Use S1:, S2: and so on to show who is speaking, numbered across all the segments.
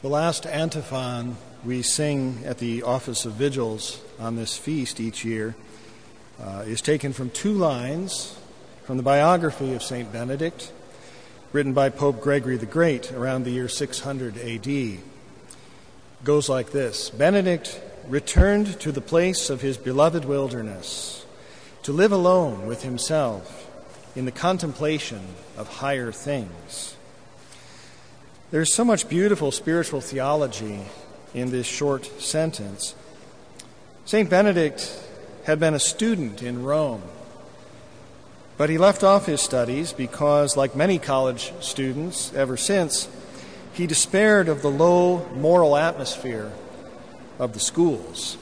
S1: The last antiphon we sing at the Office of Vigils on this feast each year uh, is taken from two lines from the biography of St. Benedict, written by Pope Gregory the Great around the year 600 AD. It goes like this Benedict returned to the place of his beloved wilderness to live alone with himself in the contemplation of higher things. There's so much beautiful spiritual theology in this short sentence. St. Benedict had been a student in Rome, but he left off his studies because, like many college students ever since, he despaired of the low moral atmosphere of the schools.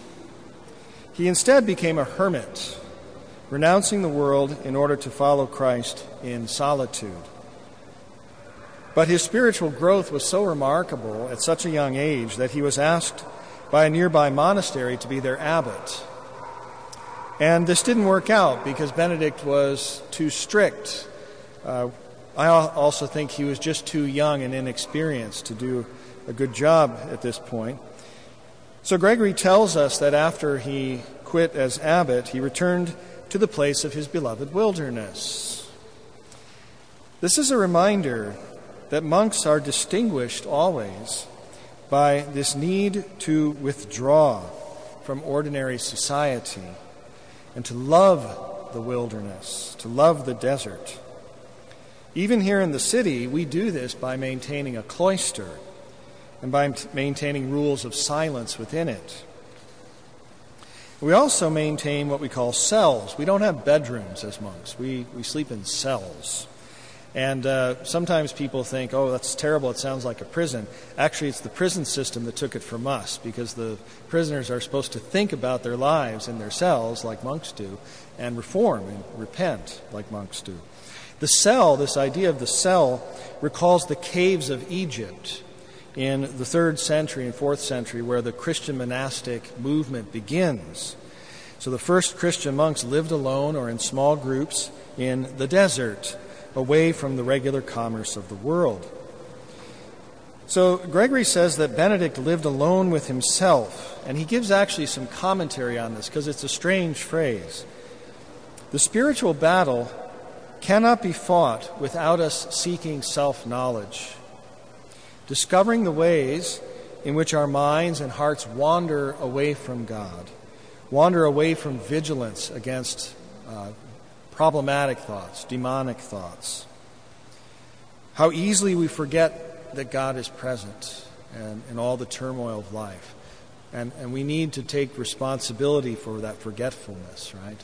S1: He instead became a hermit, renouncing the world in order to follow Christ in solitude. But his spiritual growth was so remarkable at such a young age that he was asked by a nearby monastery to be their abbot. And this didn't work out because Benedict was too strict. Uh, I also think he was just too young and inexperienced to do a good job at this point. So Gregory tells us that after he quit as abbot, he returned to the place of his beloved wilderness. This is a reminder that monks are distinguished always by this need to withdraw from ordinary society and to love the wilderness, to love the desert. Even here in the city, we do this by maintaining a cloister and by maintaining rules of silence within it. We also maintain what we call cells. We don't have bedrooms as monks, we, we sleep in cells. And uh, sometimes people think, oh, that's terrible, it sounds like a prison. Actually, it's the prison system that took it from us because the prisoners are supposed to think about their lives in their cells, like monks do, and reform and repent, like monks do. The cell, this idea of the cell, recalls the caves of Egypt in the third century and fourth century, where the Christian monastic movement begins. So the first Christian monks lived alone or in small groups in the desert away from the regular commerce of the world. So Gregory says that Benedict lived alone with himself, and he gives actually some commentary on this because it's a strange phrase. The spiritual battle cannot be fought without us seeking self knowledge, discovering the ways in which our minds and hearts wander away from God, wander away from vigilance against uh, problematic thoughts, demonic thoughts. How easily we forget that God is present and in all the turmoil of life. And, and we need to take responsibility for that forgetfulness, right?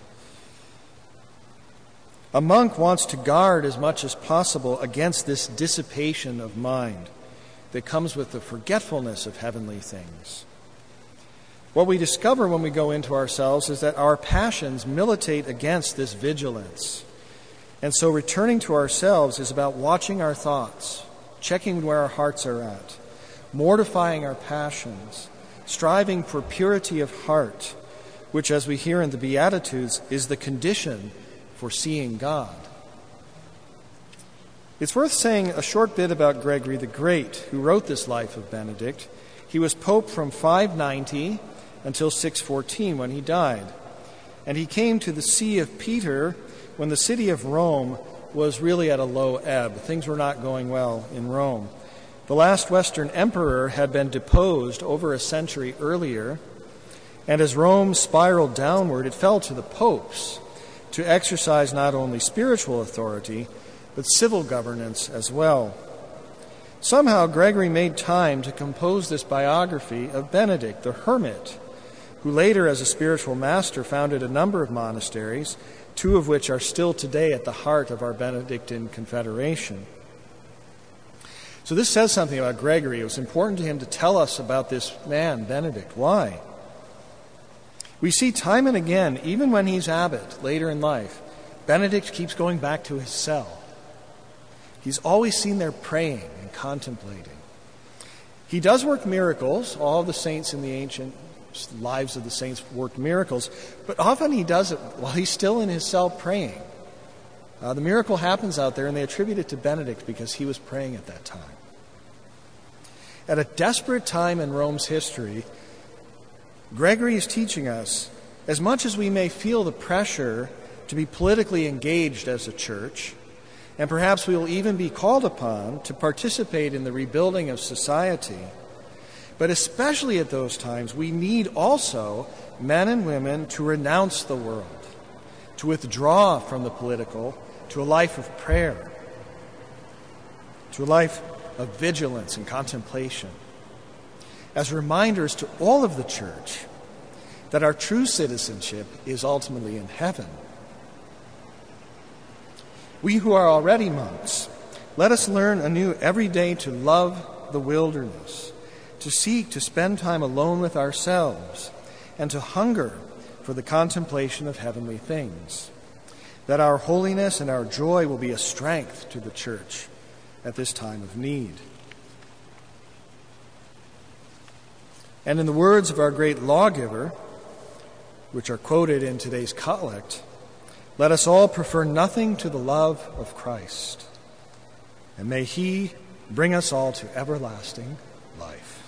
S1: A monk wants to guard as much as possible against this dissipation of mind that comes with the forgetfulness of heavenly things. What we discover when we go into ourselves is that our passions militate against this vigilance. And so returning to ourselves is about watching our thoughts, checking where our hearts are at, mortifying our passions, striving for purity of heart, which, as we hear in the Beatitudes, is the condition for seeing God. It's worth saying a short bit about Gregory the Great, who wrote this life of Benedict. He was pope from 590 until 614 when he died. And he came to the See of Peter when the city of Rome was really at a low ebb. Things were not going well in Rome. The last Western emperor had been deposed over a century earlier, and as Rome spiraled downward, it fell to the popes to exercise not only spiritual authority, but civil governance as well. Somehow, Gregory made time to compose this biography of Benedict, the hermit, who later, as a spiritual master, founded a number of monasteries, two of which are still today at the heart of our Benedictine Confederation. So, this says something about Gregory. It was important to him to tell us about this man, Benedict. Why? We see time and again, even when he's abbot later in life, Benedict keeps going back to his cell. He's always seen there praying and contemplating. He does work miracles. All the saints in the ancient lives of the saints worked miracles, but often he does it while he's still in his cell praying. Uh, the miracle happens out there, and they attribute it to Benedict because he was praying at that time. at a desperate time in Rome's history, Gregory is teaching us as much as we may feel the pressure to be politically engaged as a church, and perhaps we will even be called upon to participate in the rebuilding of society. But especially at those times, we need also men and women to renounce the world, to withdraw from the political to a life of prayer, to a life of vigilance and contemplation, as reminders to all of the church that our true citizenship is ultimately in heaven. We who are already monks, let us learn anew every day to love the wilderness, to seek to spend time alone with ourselves, and to hunger for the contemplation of heavenly things, that our holiness and our joy will be a strength to the church at this time of need. And in the words of our great lawgiver, which are quoted in today's collect, let us all prefer nothing to the love of Christ. And may He bring us all to everlasting life.